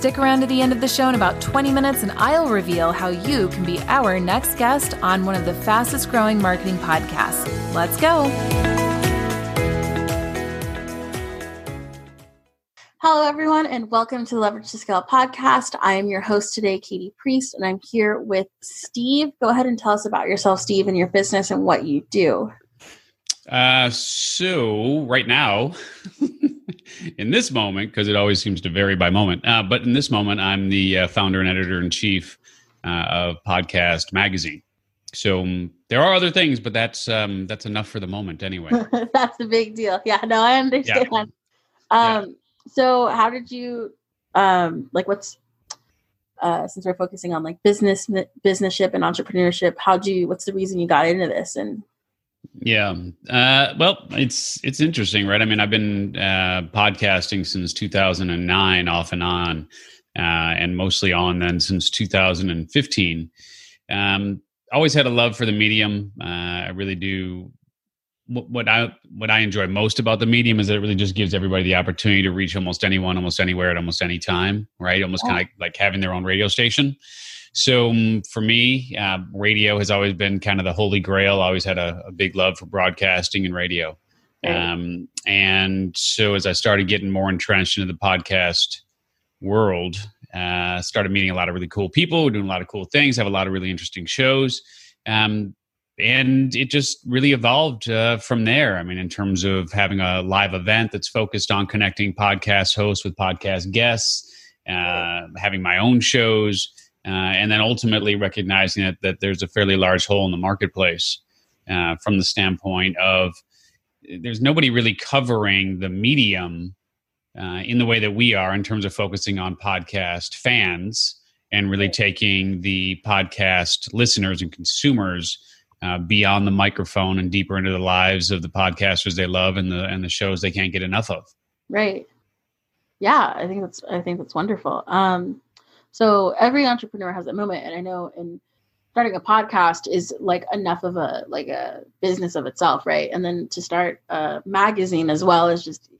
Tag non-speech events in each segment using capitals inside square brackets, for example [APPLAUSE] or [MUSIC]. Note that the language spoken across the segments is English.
Stick around to the end of the show in about 20 minutes, and I'll reveal how you can be our next guest on one of the fastest growing marketing podcasts. Let's go. Hello, everyone, and welcome to the Leverage to Scale podcast. I am your host today, Katie Priest, and I'm here with Steve. Go ahead and tell us about yourself, Steve, and your business and what you do. Uh, so, right now, in this moment, because it always seems to vary by moment, uh, but in this moment, I'm the uh, founder and editor in chief uh, of Podcast Magazine. So um, there are other things, but that's um, that's enough for the moment, anyway. [LAUGHS] that's a big deal. Yeah, no, I understand. Yeah. Um, yeah. so how did you um, like? What's uh, since we're focusing on like business businessship and entrepreneurship? How do you? What's the reason you got into this and yeah. Uh, well, it's it's interesting, right? I mean, I've been uh, podcasting since 2009, off and on, uh, and mostly on then since 2015. Um, always had a love for the medium. Uh, I really do. What I what I enjoy most about the medium is that it really just gives everybody the opportunity to reach almost anyone, almost anywhere, at almost any time. Right? Almost kind of like, like having their own radio station. So um, for me, uh, radio has always been kind of the holy grail. I always had a, a big love for broadcasting and radio. Um, and so as I started getting more entrenched into the podcast world, uh, started meeting a lot of really cool people, doing a lot of cool things, have a lot of really interesting shows. Um, and it just really evolved uh, from there. I mean, in terms of having a live event that's focused on connecting podcast hosts with podcast guests, uh, having my own shows, uh, and then ultimately recognizing that, that there's a fairly large hole in the marketplace uh, from the standpoint of there's nobody really covering the medium uh, in the way that we are in terms of focusing on podcast fans and really taking the podcast listeners and consumers uh, beyond the microphone and deeper into the lives of the podcasters they love and the and the shows they can't get enough of. Right. Yeah, I think that's I think that's wonderful. Um, so every entrepreneur has that moment, and I know in starting a podcast is like enough of a like a business of itself, right? And then to start a magazine as well is just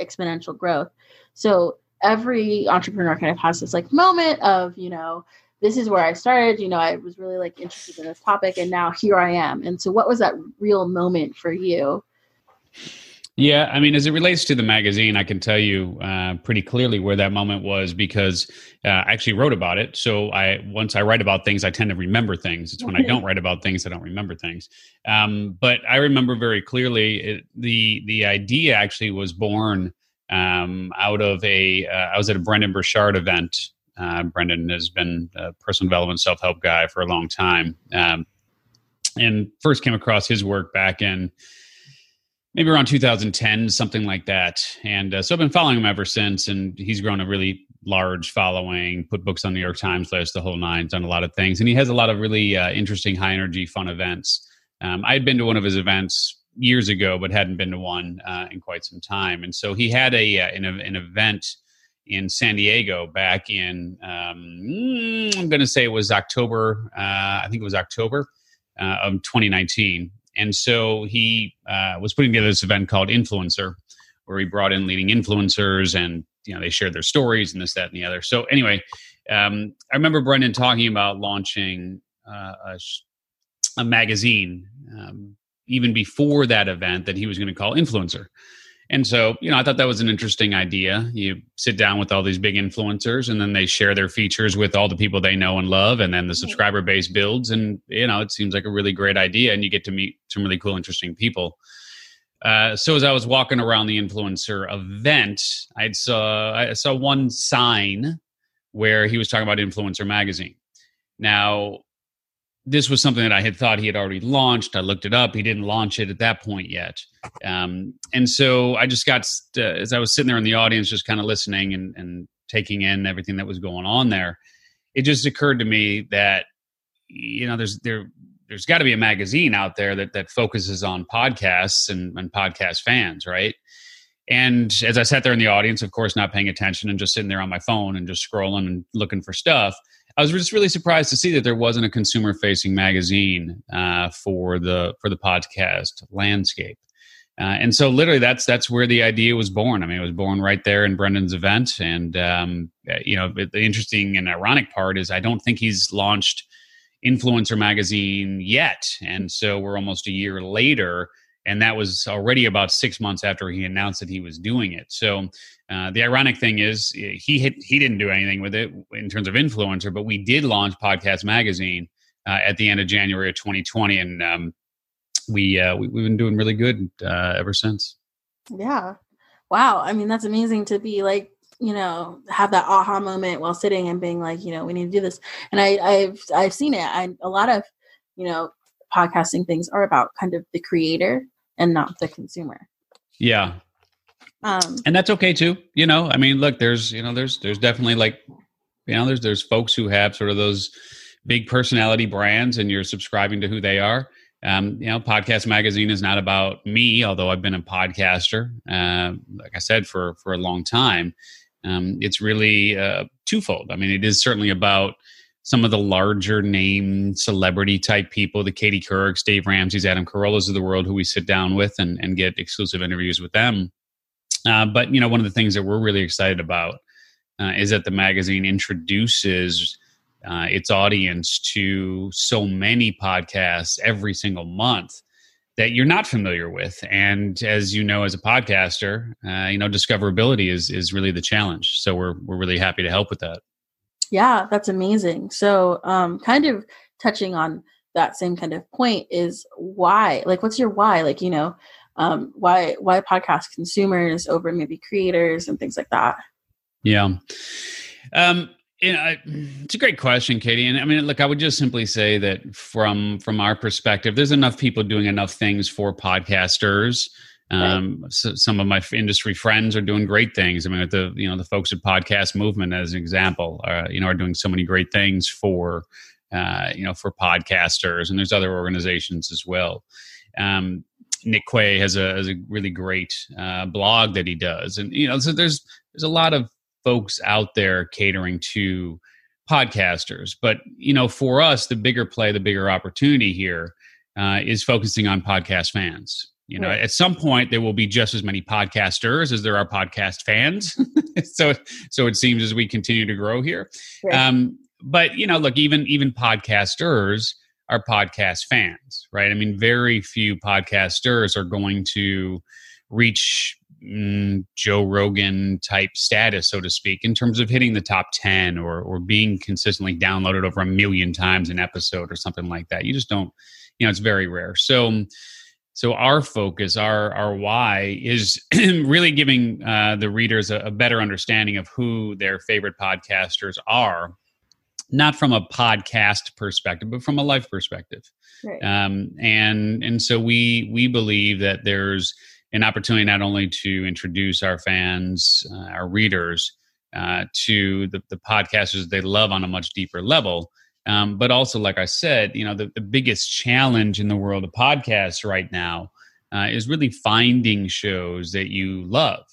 exponential growth. So every entrepreneur kind of has this like moment of you know this is where I started. You know, I was really like interested in this topic, and now here I am. And so, what was that real moment for you? Yeah, I mean, as it relates to the magazine, I can tell you uh, pretty clearly where that moment was because uh, I actually wrote about it. So I once I write about things, I tend to remember things. It's when I don't [LAUGHS] write about things I don't remember things. Um, but I remember very clearly it, the the idea actually was born um, out of a. Uh, I was at a Brendon Burchard event. Uh, Brendon has been a personal development self help guy for a long time, um, and first came across his work back in maybe around 2010, something like that. And uh, so I've been following him ever since, and he's grown a really large following, put books on the New York Times list, the whole nine, done a lot of things. And he has a lot of really uh, interesting, high energy, fun events. Um, I had been to one of his events years ago, but hadn't been to one uh, in quite some time. And so he had a uh, an, an event in San Diego back in, um, mm, I'm going to say it was October, uh, I think it was October uh, of 2019 and so he uh, was putting together this event called Influencer, where he brought in leading influencers and you know they shared their stories and this, that, and the other. So anyway, um, I remember Brendon talking about launching uh, a, a, magazine um, even before that event that he was going to call Influencer. And so, you know, I thought that was an interesting idea. You sit down with all these big influencers and then they share their features with all the people they know and love. And then the subscriber base builds. And, you know, it seems like a really great idea. And you get to meet some really cool, interesting people. Uh, so as I was walking around the influencer event, I saw I saw one sign where he was talking about Influencer Magazine. Now, this was something that I had thought he had already launched. I looked it up. He didn't launch it at that point yet. Um, and so I just got, uh, as I was sitting there in the audience, just kind of listening and, and taking in everything that was going on there, it just occurred to me that you know, there's there there's got to be a magazine out there that that focuses on podcasts and, and podcast fans, right? And as I sat there in the audience, of course, not paying attention and just sitting there on my phone and just scrolling and looking for stuff, I was just really surprised to see that there wasn't a consumer-facing magazine uh, for the for the podcast landscape. Uh, and so, literally, that's that's where the idea was born. I mean, it was born right there in Brendon's event. And um, uh, you know, the interesting and ironic part is, I don't think he's launched influencer magazine yet. And so, we're almost a year later and that was already about six months after he announced that he was doing it. So uh, the ironic thing is he hit, he didn't do anything with it in terms of influencer, but we did launch Podcast Magazine uh, at the end of January of 2020, and um, we, uh, we have been doing really good uh, ever since. Yeah, wow. I mean, that's amazing to be like you know have that aha moment while sitting and being like you know we need to do this and i i've i've seen it i a lot of you know podcasting things are about kind of the creator and not the consumer. Yeah. Um, and that's okay too. You know, I mean, look, there's, you know, there's, there's definitely like, you know, there's, there's folks who have sort of those big personality brands and you're subscribing to who they are. Um, you know, podcast magazine is not about me, although I've been a podcaster, uh, like I said, for, for a long time. Um, it's really uh, twofold. I mean, it is certainly about some of the larger name celebrity type people, the Katie Courics, Dave Ramsey's, Adam Carollas of the world, who we sit down with and, and get exclusive interviews with them. Uh, but you know, one of the things that we're really excited about uh, is that the magazine introduces uh, its audience to so many podcasts every single month that you're not familiar with. And as you know, as a podcaster, uh, you know, discoverability is is really the challenge. So we're we're really happy to help with that. Yeah, that's amazing. So, um, kind of touching on that same kind of point is why, like, what's your why? Like, you know, um, why why podcast consumers over maybe creators and things like that? Yeah. Um, you know, it's a great question, Katie. And I mean, look, I would just simply say that from from our perspective, there's enough people doing enough things for podcasters um, right. so some of my industry friends are doing great things. I mean, the you know the folks at Podcast Movement, as an example, uh, you know, are doing so many great things for uh, you know for podcasters, and there's other organizations as well. Um, Nick Quah has a has a really great uh, blog that he does, and you know, so there's there's a lot of folks out there catering to podcasters. But you know, for us, the bigger play, the bigger opportunity here uh, is focusing on podcast fans you know, right. at some point there will be just as many podcasters as there are podcast fans. [LAUGHS] so, so it seems as we continue to grow here. Right. Um, but you know, look, even even podcasters are podcast fans, right? I mean, very few podcasters are going to reach mm, Joe Rogan type status, so to speak, in terms of hitting the top 10 or, or being consistently downloaded over a million times an episode or something like that. You just don't, you know, it's very rare. So, so our focus our our why is [CLEARS THROAT] really giving uh, the readers a, a, better understanding of who their favorite podcasters are not from a podcast perspective but from a life perspective right. um, and and so we we believe that there's an opportunity not only to introduce our fans uh, our readers uh, to the, the podcasters they love on a much deeper level um, but also, like I said, you know, the, the biggest challenge in the world of podcasts right now uh, is really finding shows that you love.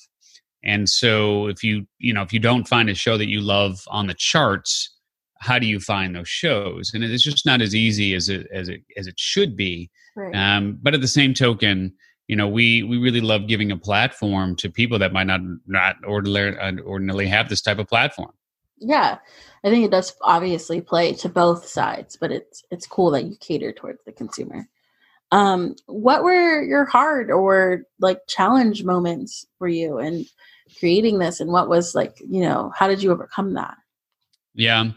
And so, if you you know if you don't find a show that you love on the charts, how do you find those shows? And it's just not as easy as it as it as it should be. Right. Um, but at the same token, you know, we we really love giving a platform to people that might not not ordinarily ordinarily have this type of platform. Yeah, I think it does obviously play to both sides, but it's it's cool that you cater towards the consumer. Um, what were your hard or like challenge moments for you in creating this, and what was like you know how did you overcome that? Yeah,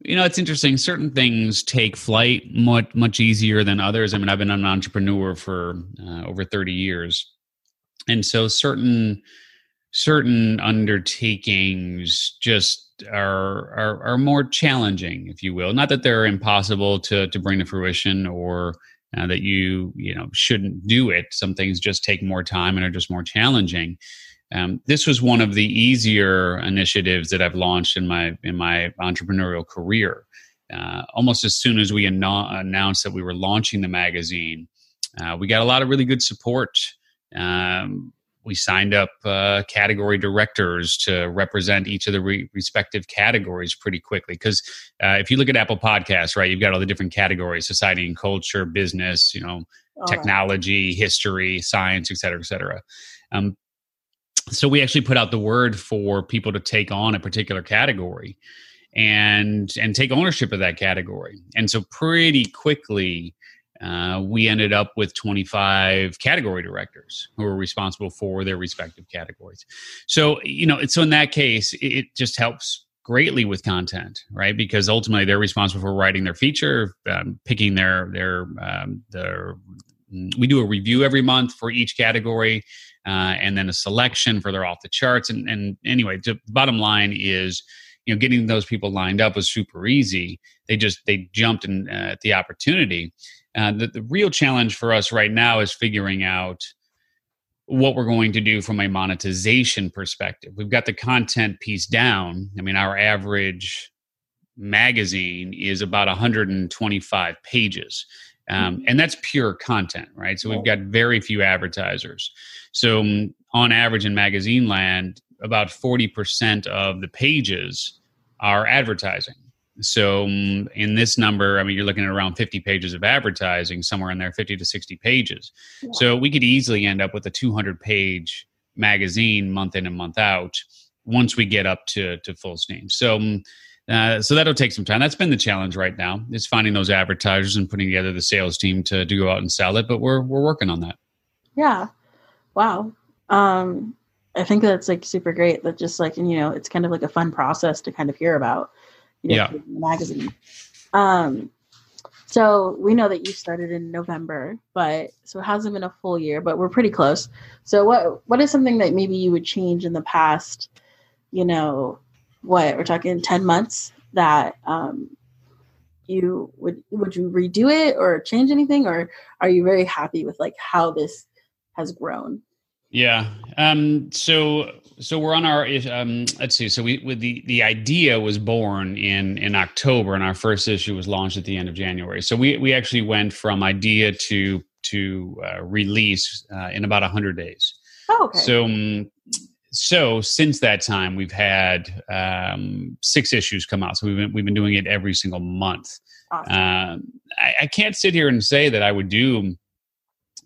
you know it's interesting. Certain things take flight much much easier than others. I mean, I've been an entrepreneur for uh, over thirty years, and so certain certain undertakings just are, are are more challenging, if you will. Not that they're impossible to to bring to fruition or uh, that you you know shouldn't do it. Some things just take more time and are just more challenging. Um, this was one of the easier initiatives that I've launched in my in my entrepreneurial career. uh, almost as soon as we an- announced that we were launching the magazine, uh, we got a lot of really good support. Um, we signed up uh, category directors to represent each of the re- respective categories pretty quickly. Because uh, if you look at Apple Podcasts, right, you've got all the different categories: society and culture, business, you know, all technology, right. history, science, et cetera, et cetera. Um, so we actually put out the word for people to take on a particular category and and take ownership of that category. And so pretty quickly uh, we ended up with 25 category directors who were responsible for their respective categories. So, you know, so in that case, it just helps greatly with content, right? Because ultimately they're responsible for writing their feature, um, picking their their um, their. We do a review every month for each category, uh, and then a selection for their off the charts. And, and anyway, the bottom line is, you know, getting those people lined up was super easy. They just they jumped in, uh, at the opportunity. Uh, the, the real challenge for us right now is figuring out what we're going to do from a monetization perspective. We've got the content piece down. I mean, our average magazine is about 125 pages. Um, mm-hmm. and that's pure content, right? So we've got very few advertisers. So um, on average in magazine land, about 40% of the pages are advertising. So um, in this number, I mean, you're looking at around 50 pages of advertising, somewhere in there, 50 to 60 pages. Yeah. So we could easily end up with a 200 page magazine month in and month out once we get up to, to full steam. So, um, uh, so that'll take some time. That's been the challenge right now is finding those advertisers and putting together the sales team to, to go out and sell it. But we're, we're working on that. Yeah. Wow. Um, I think that's like super great that just like, you know, it's kind of like a fun process to kind of hear about yeah. magazine. Um, so we know that you started in November, but so it hasn't been a full year, but we're pretty close. So what what is something that maybe you would change in the past, you know, what we're talking 10 months that um you would would you redo it or change anything or are you very happy with like how this has grown? Yeah. Um, so so we're on our um, let's see. So we with the the idea was born in in October, and our first issue was launched at the end of January. So we we actually went from idea to to uh, release uh, in about hundred days. Oh, okay. So um, so since that time, we've had um, six issues come out. So we've been we've been doing it every single month. Awesome. Uh, I, I can't sit here and say that I would do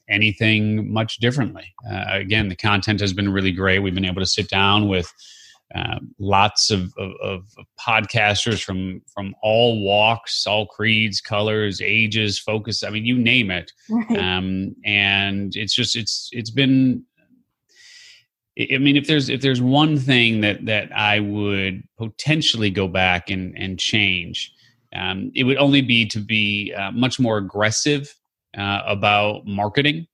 anything much differently. Uh, again, the content has been really great. We've been able to sit down with uh, lots of, of, of, podcasters from from all walks, all creeds, colors, ages, focus. I mean, you name it. Right. Um, and it's just it's it's been. I mean, if there's if there's one thing that that I would potentially go back and and change, um, it would only be to be uh, much more aggressive uh, about marketing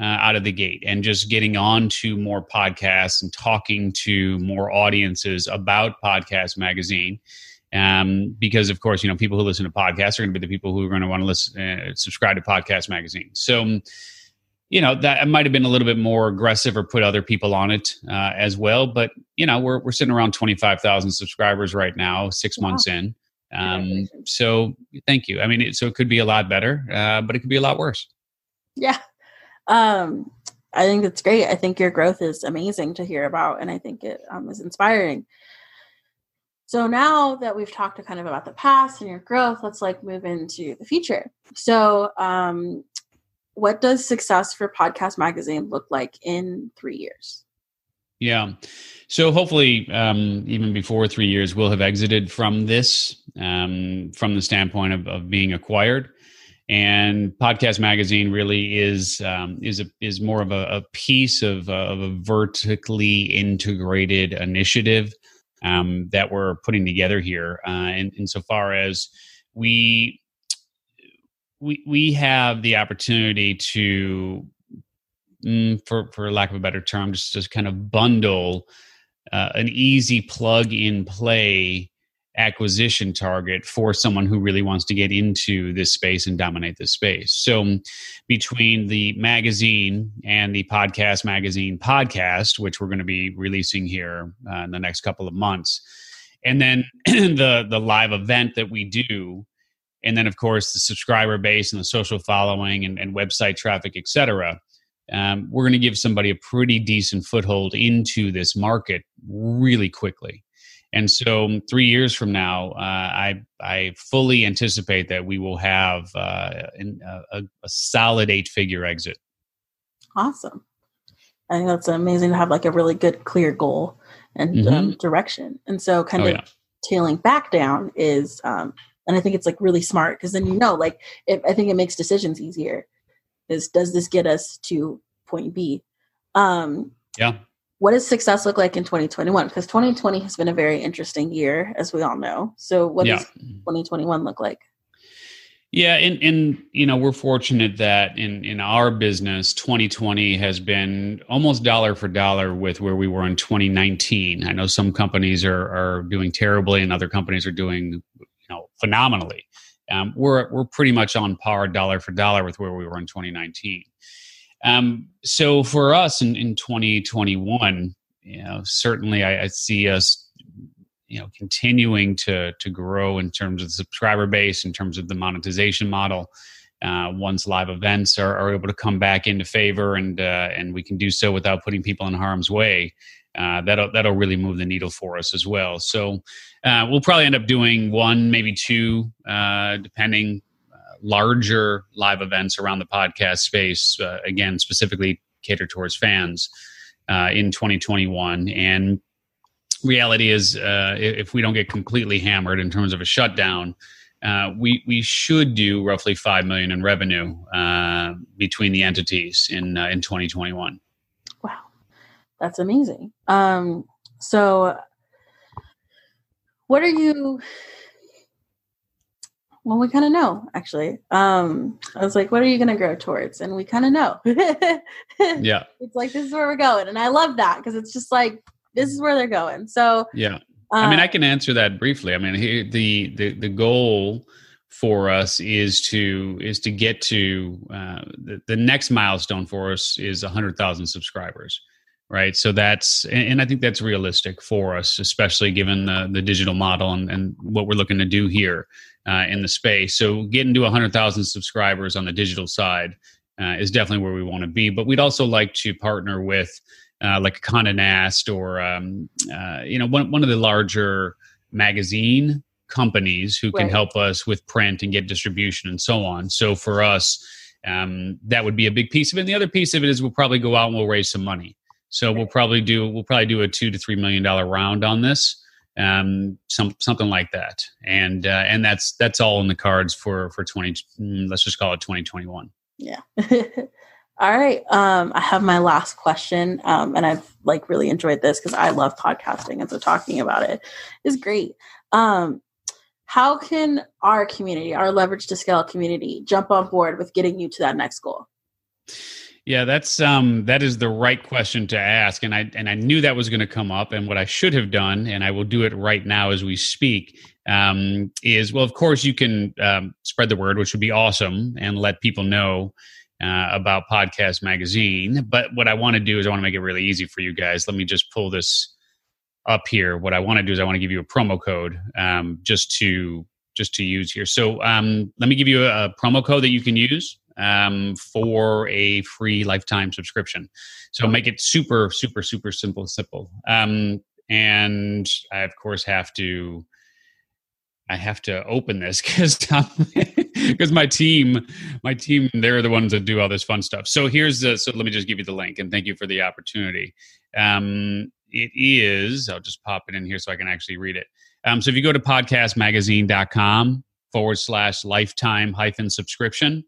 uh, out of the gate and just getting on to more podcasts and talking to more audiences about Podcast Magazine. Um, because of course, you know, people who listen to podcasts are going to be the people who are going to want to listen, uh, subscribe to Podcast Magazine. So, um, you know, that might have been a little bit more aggressive or put other people on it uh, as well. But you know, we're we're sitting around twenty five thousand subscribers right now, six wow. months in. Um, so thank you. I mean, it, so it could be a lot better, uh, but it could be a lot worse. Yeah. Um, I think it's great. I think your growth is amazing to hear about, and I think it um, is inspiring. So now that we've talked kind of about the past and your growth, let's like move into the future. So, um, what does success for Podcast Magazine look like in three years? Yeah. So hopefully, um, even before three years, we'll have exited from this um, from the standpoint of, of being acquired. And Podcast Magazine really is um, is a, is more of a, a piece of a, of a vertically integrated initiative um, that we're putting together here. Uh, and insofar as we we we have the opportunity to mm, for for lack of a better term, just just kind of bundle uh, an easy plug in play acquisition target for someone who really wants to get into this space and dominate this space. So, um, between the magazine and the podcast magazine podcast, which we're going to be releasing here uh, in the next couple of months, and then [CLEARS THROAT] the the live event that we do and then of course the subscriber base and the social following and, and website traffic, et cetera, um, we're going to give somebody a pretty decent foothold into this market really quickly. And so, um, three years from now, uh, I I fully anticipate that we will have uh, a, a, solid eight figure exit. Awesome! I think that's amazing to have like a really good, clear goal and um, mm-hmm. um, direction. And so, kind oh, of yeah. tailing back down is, um, and I think it's like really smart because then you know, like, if, I think it makes decisions easier. Is does this get us to point B? Um, yeah. what does success look like in 2021 because 2020 has been a very interesting year as we all know. So what yeah. does 2021 look like? Yeah and and you know we're fortunate that in in our business 2020 has been almost dollar for dollar with where we were in 2019 i know some companies are are doing terribly and other companies are doing you know phenomenally um, we're we're pretty much on par dollar for dollar with where we were in 2019 um, so for us in, in 2021, you know, certainly I, I, see us, you know, continuing to to grow in terms of the subscriber base, in terms of the monetization model. Uh, once live events are, are, able to come back into favor, and uh, and we can do so without putting people in harm's way, uh, that'll that'll really move the needle for us as well. So uh, we'll probably end up doing one, maybe two, uh, depending larger live events around the podcast space, uh, again, specifically catered towards fans uh, in 2021. And reality is, uh, if we don't get completely hammered in terms of a shutdown, uh, we we should do roughly five million in revenue uh, between the entities in uh, in 2021. That's amazing. Um, so, what are you well, we kind of know actually. Um, I was like, what are you going to grow towards? And we kind of know. [LAUGHS] yeah. It's like, this is where we're going. And I love that because it's just like, this is where they're going. So, yeah. I mean, I um, can answer that briefly. I mean, the, the, the goal for us is to is to get to uh, the, the next milestone for us is 100,000 subscribers right so that's and, i think that's realistic for us especially given the, the digital model and, and what we're looking to do here uh, in the space. So getting to 100,000 subscribers on the digital side uh, is definitely where we want to be. But we'd also like to partner with uh, like a Condé Nast or um, uh, you know one one of the larger magazine companies who can right. help us with print and get distribution and so on. So for us, um, that would be a big piece of it. And the other piece of it is we'll probably go out and we'll raise some money. So we'll probably do we'll probably do a two to three million dollar round on this um, some something like that, and uh, and that's that's all in the cards for for twenty. Mm, let's just call it twenty twenty one. Yeah. [LAUGHS] all right. Um, I have my last question, um, and I've like really enjoyed this because I love podcasting, and so talking about it is great. Um, how can our community, our leverage to scale community, jump on board with getting you to that next goal? Yeah, that's um that is the right question to ask and I and I knew that was going to come up and what I should have done and I will do it right now as we speak um is well of course you can um, spread the word which would be awesome and let people know uh, about podcast magazine but what I want to do is I want to make it really easy for you guys. Let me just pull this up here. What I want to do is I want to give you a promo code um just to just to use here. So um let me give you a, a promo code that you can use um, for a free lifetime subscription. So make it super, super, super simple, simple. Um, and I of course have to. I have to open this [LAUGHS] because because my team, my team, they're the ones that do all this fun stuff. So here's the. So let me just give you the link and thank you for the opportunity. Um, it is. I'll just pop it in here so I can actually read it. Um, so if you go to podcastmagazine.com forward slash lifetime hyphen subscription,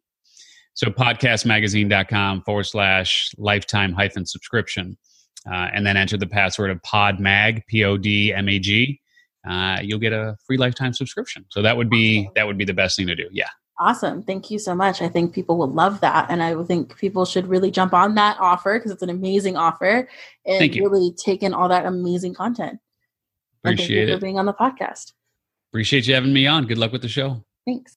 so podcastmagazine.com forward slash lifetime hyphen subscription. Uh, and then enter the password of podmag, P O D M A G. Uh, you'll get a free lifetime subscription. So that would be awesome. that would be the best thing to do. Yeah. Awesome. Thank you so much. I think people will love that. And I think people should really jump on that offer because it's an amazing offer and really take in all that amazing content. Appreciate it. for being on the podcast. Appreciate you having me on. Good luck with the show. Thanks.